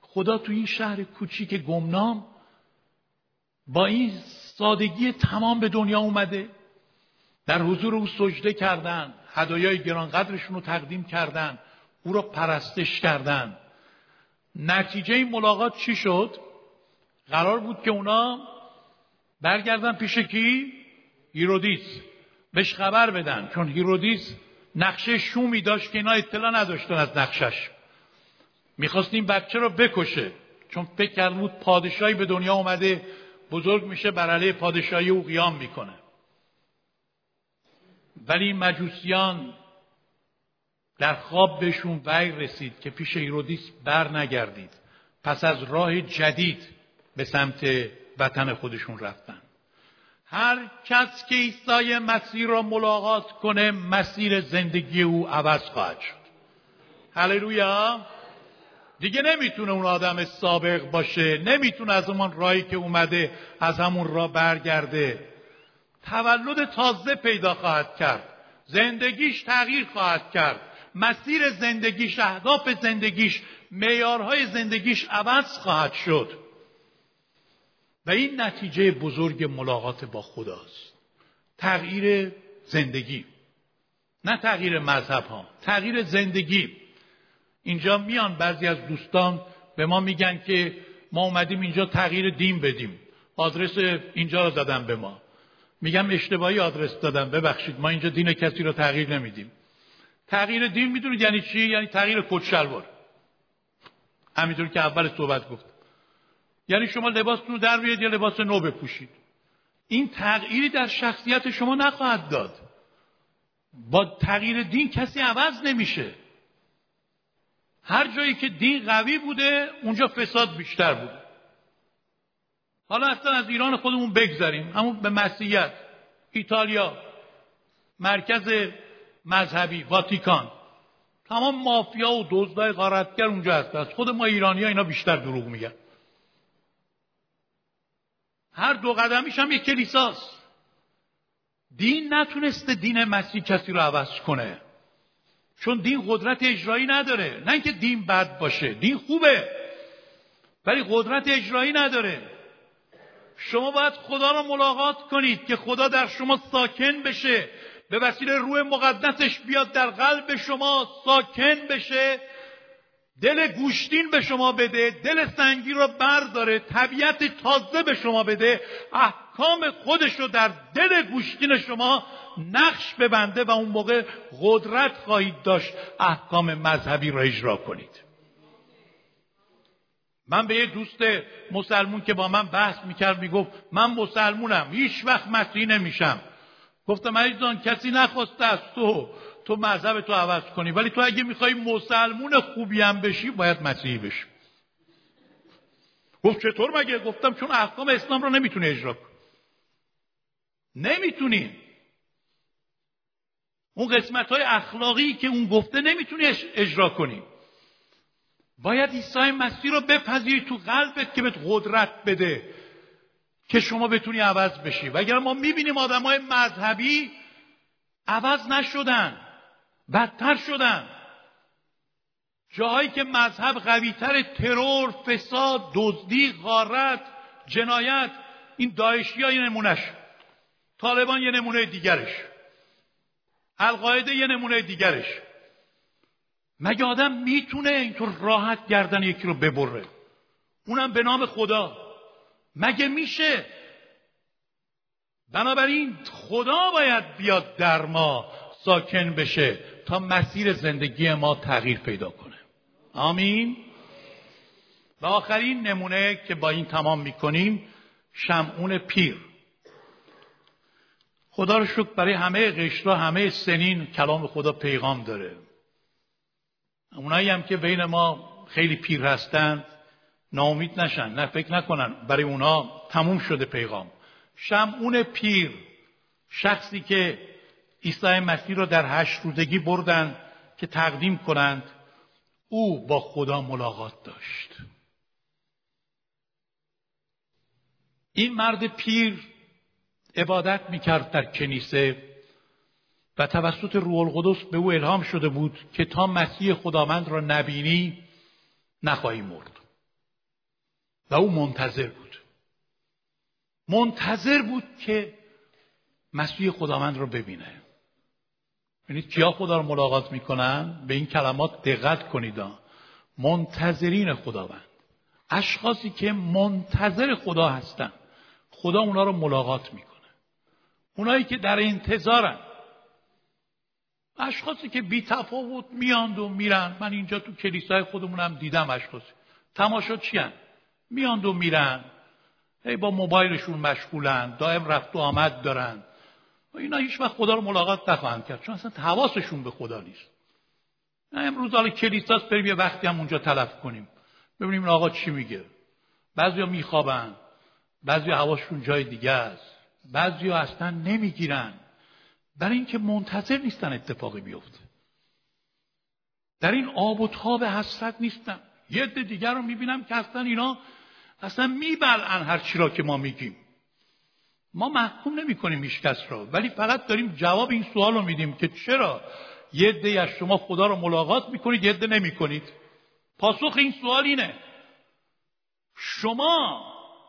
خدا تو این شهر کوچیک گمنام با این سادگی تمام به دنیا اومده. در حضور او سجده کردن هدایای گرانقدرشون رو تقدیم کردن. او را پرستش کردن. نتیجه این ملاقات چی شد؟ قرار بود که اونا برگردن پیش کی؟ هیرودیس. بهش خبر بدن چون هیرودیس نقشه شومی داشت که اینا اطلاع نداشتن از نقشش. می‌خواست این بچه رو بکشه چون فکر کرد بود پادشاهی به دنیا اومده بزرگ میشه بر علیه پادشاهی او قیام می‌کنه. ولی مجوسیان در خواب بهشون وحی رسید که پیش ایرودیس بر نگردید. پس از راه جدید به سمت وطن خودشون رفتن. هر کس که عیسی مسیر را ملاقات کنه مسیر زندگی او عوض خواهد شد. هللویا! دیگه نمی‌تونه اون آدم سابق باشه. نمی‌تونه از اون راهی که اومده از همون راه برگرده. تولد تازه پیدا خواهد کرد. زندگیش تغییر خواهد کرد. مسیر زندگیش اهداف زندگیش معیارهای زندگیش عوض خواهد شد. و این نتیجه بزرگ ملاقات با خداست. تغییر زندگی. نه تغییر مذهب ها تغییر زندگی. اینجا میان بعضی از دوستان به ما میگن که ما اومدیم اینجا تغییر دین بدیم. آدرس اینجا رو زدن به ما. میگم اشتباهی آدرس دادم ببخشید ما اینجا دین کسی رو تغییر نمیدیم. تغییر دین می‌دونید یعنی چی؟ یعنی تغییر کت شلوار. همینطور که اول صحبت گفت. یعنی شما لباستون رو در بیاد یا لباس نو بپوشید. این تغییری در شخصیت شما نخواهد داد. با تغییر دین کسی عوض نمیشه. هر جایی که دین قوی بوده اونجا فساد بیشتر بوده. حالا اصلا از ایران خودمون بگذاریم همون به مسیحیت ایتالیا مرکز مذهبی واتیکان. تمام مافیا و دزدای غارتگر اونجا هست از خود ما ایرانی ها اینا بیشتر دروغ میگن. هر دو قدمیش هم یک کلیساست. دین نتونسته دین مسیح کسی رو عوض کنه. چون دین قدرت اجرایی نداره. نه اینکه دین بد باشه دین خوبه. ولی قدرت اجرایی نداره. شما باید خدا را ملاقات کنید که خدا در شما ساکن بشه. به وسیله روح مقدسش بیاد در قلب شما ساکن بشه دل گوشتین به شما بده دل سنگی رو برداره طبیعت تازه به شما بده احکام خودش رو در دل گوشتین شما نقش ببنده و اون موقع قدرت خواهید داشت احکام مذهبی را اجرا کنید. من به یه دوست مسلمون که با من بحث می‌کرد می‌گفت من مسلمونم هیچ وقت مسیحی نمیشم. گفتم عزیزان کسی نخواسته از تو تو مذهب تو عوض کنی. ولی تو اگه می‌خوای مسلمون خوبی هم بشی باید مسیحی بشی. گفت چطور مگه؟ گفتم چون احکام اسلام رو نمی‌تونی اجرا کنی. نمی‌تونی. اون قسمت های اخلاقی که اون گفته نمی‌تونی اجرا کنی. باید عیسی مسیح رو بپذیری تو قلبت که بهت قدرت بده. که شما بتونی عوض بشی. و اگر ما می‌بینیم آدم های مذهبی عوض نشدن بدتر شدن. جاهایی که مذهب قویتر ترور فساد دزدی غارت جنایت این داعشی ها یه نمونهش. طالبان یه نمونه دیگرش. القاعده یه نمونه دیگرش. مگه آدم می‌تونه اینطور راحت گردن یکی رو ببره؟ اونم به نام خدا. مگه میشه؟ بنابراین خدا باید بیاد در ما ساکن بشه تا مسیر زندگی ما تغییر پیدا کنه. آمین. و آخرین نمونه که با این تمام می‌کنیم شمعون پیر. خدا رو شکر برای همه قشرا همه سنین کلام خدا پیغام داره. اونایی هم که بین ما خیلی پیر هستند ناامید نشن نه فکر نکنن. برای اونا تموم شده پیغام. شمعون پیر شخصی که عیسی مسیح را در هشت روزگی بردن که تقدیم کنند او با خدا ملاقات داشت. این مرد پیر عبادت می‌کرد در کنیسه و توسط روح القدس به او الهام شده بود که تا مسیح خداوند را نبینی نخواهی مرد. و او منتظر بود. منتظر بود که مسیح خداوند را ببینه. یعنی کیا خدا رو ملاقات می‌کنن؟ به این کلمات دقت کنید. منتظرین خداوند. اشخاصی که منتظر خدا هستن. خدا اونا رو ملاقات می‌کنه. اونایی که در انتظارن. اشخاصی که بی تفاوت میاند و میرن. من اینجا تو کلیسای خودمونم دیدم اشخاصی. تماشا چی هن؟ میاند و میرن. هی با موبایلشون مشغولن. دائم رفت و آمد دارن. و اینا هیچ وقت خدا رو ملاقات نخواهند کرد. چون اصلا حواسشون به خدا نیست. امروز حالا کلیساست بریم یه وقتی هم اونجا تلف کنیم. ببینیم این آقا چی میگه. بعضیا میخوابن. بعضیا حواسشون جای دیگه است. بعضیا اصلا نمی‌گیرن. برای اینکه منتظر نیستن اتفاقی بیفته. در این آب و تاب حسرت نیستن یه دیگر رو می‌بینم که اصلا اینا اصلا میبلعن هر چی را که ما میگیم. ما محکوم نمی کنیم کس را ولی فقط داریم جواب این سوال رو میدیم که چرا یه عده از شما خدا رو ملاقات می‌کنید یه عده نمی کنید پاسخ این سوال اینه. شما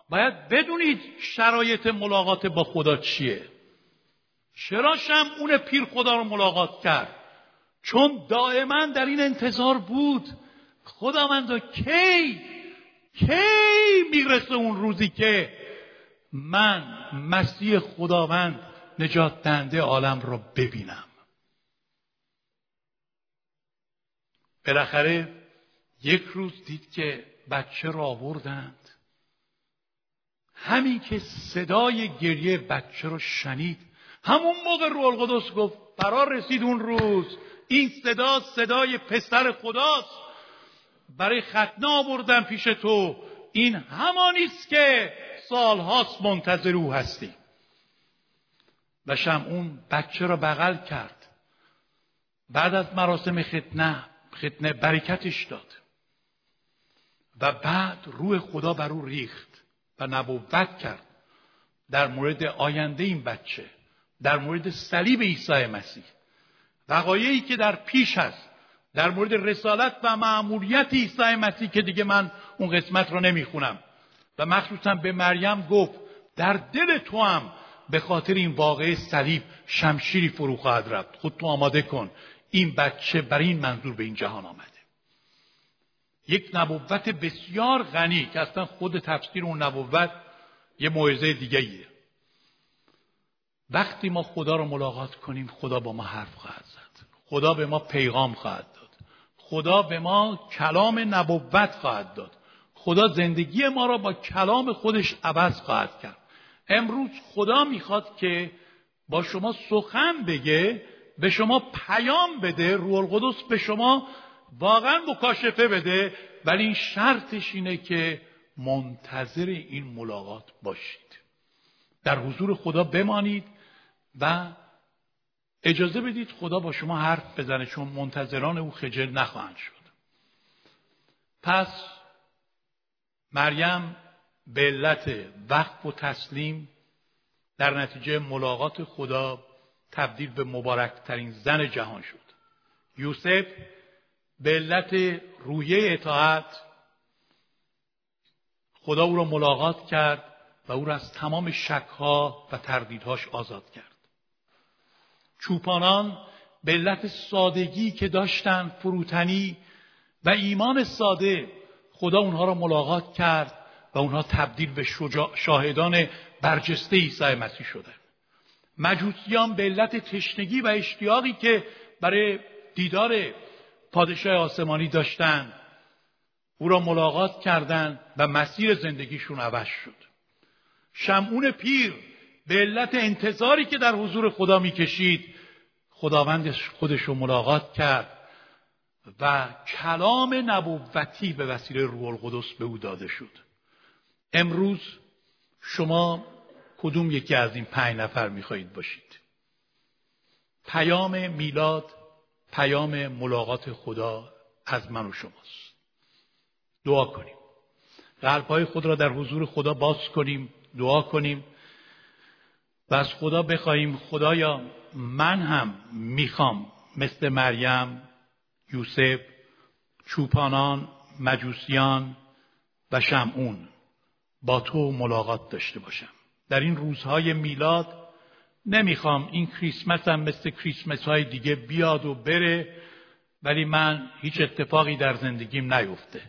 باید بدونید شرایط ملاقات با خدا چیه. چرا شم اون پیر خدا رو ملاقات کرد؟ چون دائما در این انتظار بود. خداوندا کی کی می‌رسه اون روزی که من مسیح خداوند نجات دهنده عالم را ببینم؟ بالاخره یک روز دید که بچه را آوردند. همین که صدای گریه بچه رو شنید همون موقع روح القدس گفت فرا رسید اون روز. این صدا صدای پسر خداست. برای ختنه آوردم پیش تو. این همانیست که سالهاست منتظر او هستی. و اون بچه را بغل کرد. بعد از مراسم ختنه ختنه برکتش داد. و بعد روح خدا بر او ریخت و نبوت کرد. در مورد آینده این بچه در مورد صلیب عیسی مسیح. وقایعی که در پیش هست. در مورد رسالت و معمولیت عیسی مسیح که دیگه من اون قسمت رو نمی‌خونم. و مخصوصا به مریم گفت در دل تو هم به خاطر این واقعه صلیب شمشیری فرو خواهد رفت. خود تو آماده کن. این بچه برای این منظور به این جهان آمده. یک نبوت بسیار غنی که اصلا خود تفسیر اون نبوت یه موعظه دیگه ایه وقتی ما خدا رو ملاقات کنیم خدا با ما حرف خواهد زد. خدا به ما پیغام خواهد داد. خدا به ما کلام نبوت خواهد داد. خدا زندگی ما را با کلام خودش عوض خواهد کرد. امروز خدا می‌خواد که با شما سخن بگه به شما پیام بده روح القدس به شما واقعا مکاشفه بده. ولی این شرطش اینه که منتظر این ملاقات باشید. در حضور خدا بمانید و اجازه بدید خدا با شما حرف بزنه چون منتظران او خجل نخواهند شد. پس مریم به علت وقت و تسلیم در نتیجه ملاقات خدا تبدیل به مبارکترین زن جهان شد. یوسف به علت رویه اطاعت خدا او را ملاقات کرد و او را از تمام شکها و تردیدهاش آزاد کرد. چوپانان به علت سادگی که داشتن فروتنی و ایمان ساده خدا اونها را ملاقات کرد و اونها تبدیل به شاهدان برجسته عیسی مسیح شدن مجوسیان به علت تشنگی و اشتیاقی که برای دیدار پادشاه آسمانی داشتند او را ملاقات کردند و مسیر زندگیشون عوض شد. شمعون پیر به علت انتظاری که در حضور خدا می‌کشید خداوند خودش رو ملاقات کرد و کلام نبوتی به وسیله روح القدس به او داده شد. امروز شما کدوم یکی از این پنج نفر می‌خواهید باشید؟ پیام میلاد پیام ملاقات خدا از من و شماست. دعا کنیم. قلبهای خود را در حضور خدا باز کنیم دعا کنیم. و از خدا بخواهیم. خدایا من هم می‌خوام مثل مریم یوسف چوپانان مجوسیان و شمعون با تو ملاقات داشته باشم. در این روزهای میلاد نمی‌خوام این کریسمس هم مثل کریسمس های دیگه بیاد و بره ولی من هیچ اتفاقی در زندگیم نیفته.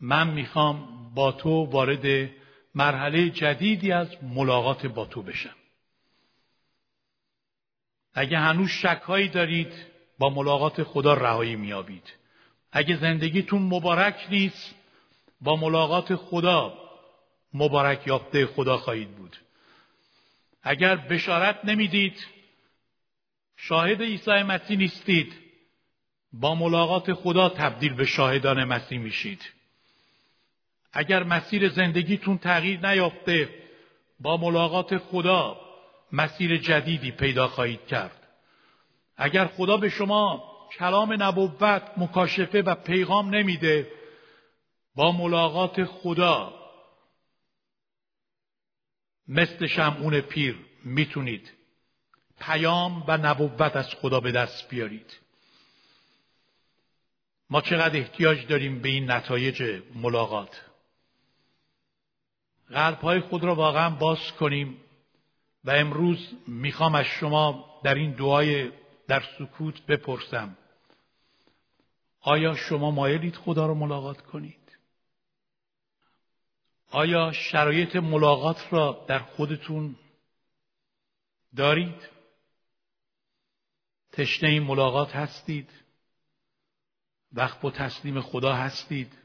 من می‌خوام با تو وارد مرحله جدیدی از ملاقات با تو بشم. اگه هنوز شکهایی دارید با ملاقات خدا رهایی میابید اگه زندگیتون مبارک نیست با ملاقات خدا مبارک یافته خدا خواهید بود. اگر بشارت نمی‌دید شاهد عیسی مسیح نیستید با ملاقات خدا تبدیل به شاهدان مسیح میشید. اگر مسیر زندگیتون تغییر نیافته با ملاقات خدا مسیر جدیدی پیدا خواهید کرد. اگر خدا به شما کلام نبوت مکاشفه و پیغام نمیده با ملاقات خدا مثل شمعون پیر می‌تونید پیام و نبوت از خدا به دست بیارید. ما چقدر احتیاج داریم به این نتایج ملاقات. قلبهای خود را واقعا باز کنیم. و امروز می‌خوام از شما در این دعای در سکوت بپرسم. آیا شما مایلید خدا را ملاقات کنید؟ آیا شرایط ملاقات را در خودتون دارید؟ تشنه این ملاقات هستید؟ وقت با تسلیم خدا هستید؟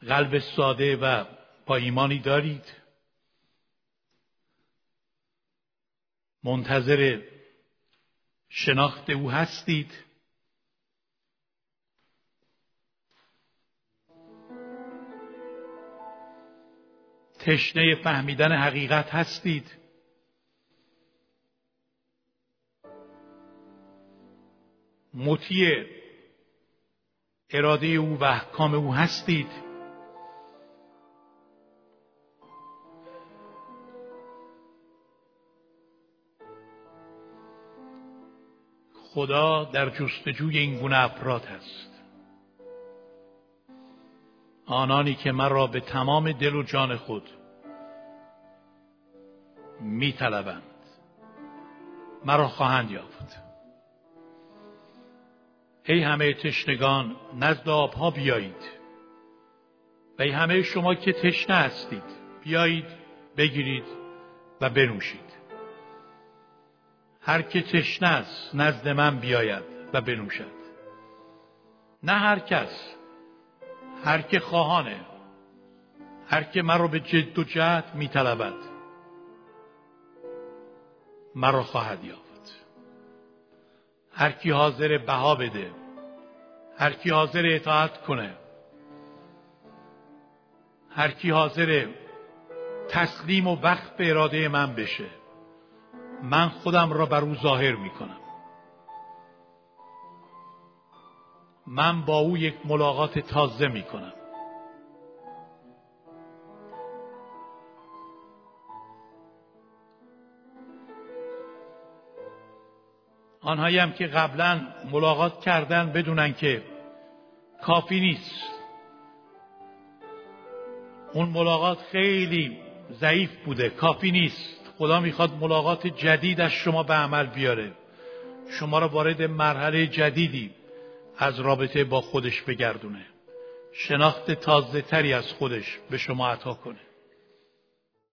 قلب ساده و با ایمانی دارید. منتظر شناخت او هستید. تشنه فهمیدن حقیقت هستید. مطیع اراده او و احکام او هستید. خدا در جستجوی این گونه افراد هست. آنانی که مرا به تمام دل و جان خود می طلبند مرا خواهند یافت. ای همه تشنگان نزد آبها بیایید. و ای همه شما که تشنه هستید بیایید بگیرید و بنوشید. هر که تشنه است نزد من بیاید و بنوشد. نه هر کس هر که خواهانه هر که مرا به جد و جهد میطلبد مرا خواهد یافت. هر کی حاضر بها بده هر کی حاضر اطاعت کنه هر کی حاضر تسلیم و وقت به اراده من بشه. من خودم را بر او ظاهر می کنم من با او یک ملاقات تازه می کنم آنهایی هم که قبلا ملاقات کردن بدونن که کافی نیست. اون ملاقات خیلی ضعیف بوده کافی نیست. خدا می‌خواد ملاقات جدید از شما به عمل بیاره. شما را وارد مرحله جدیدی از رابطه با خودش بگردونه. شناخت تازه تری از خودش به شما عطا کنه.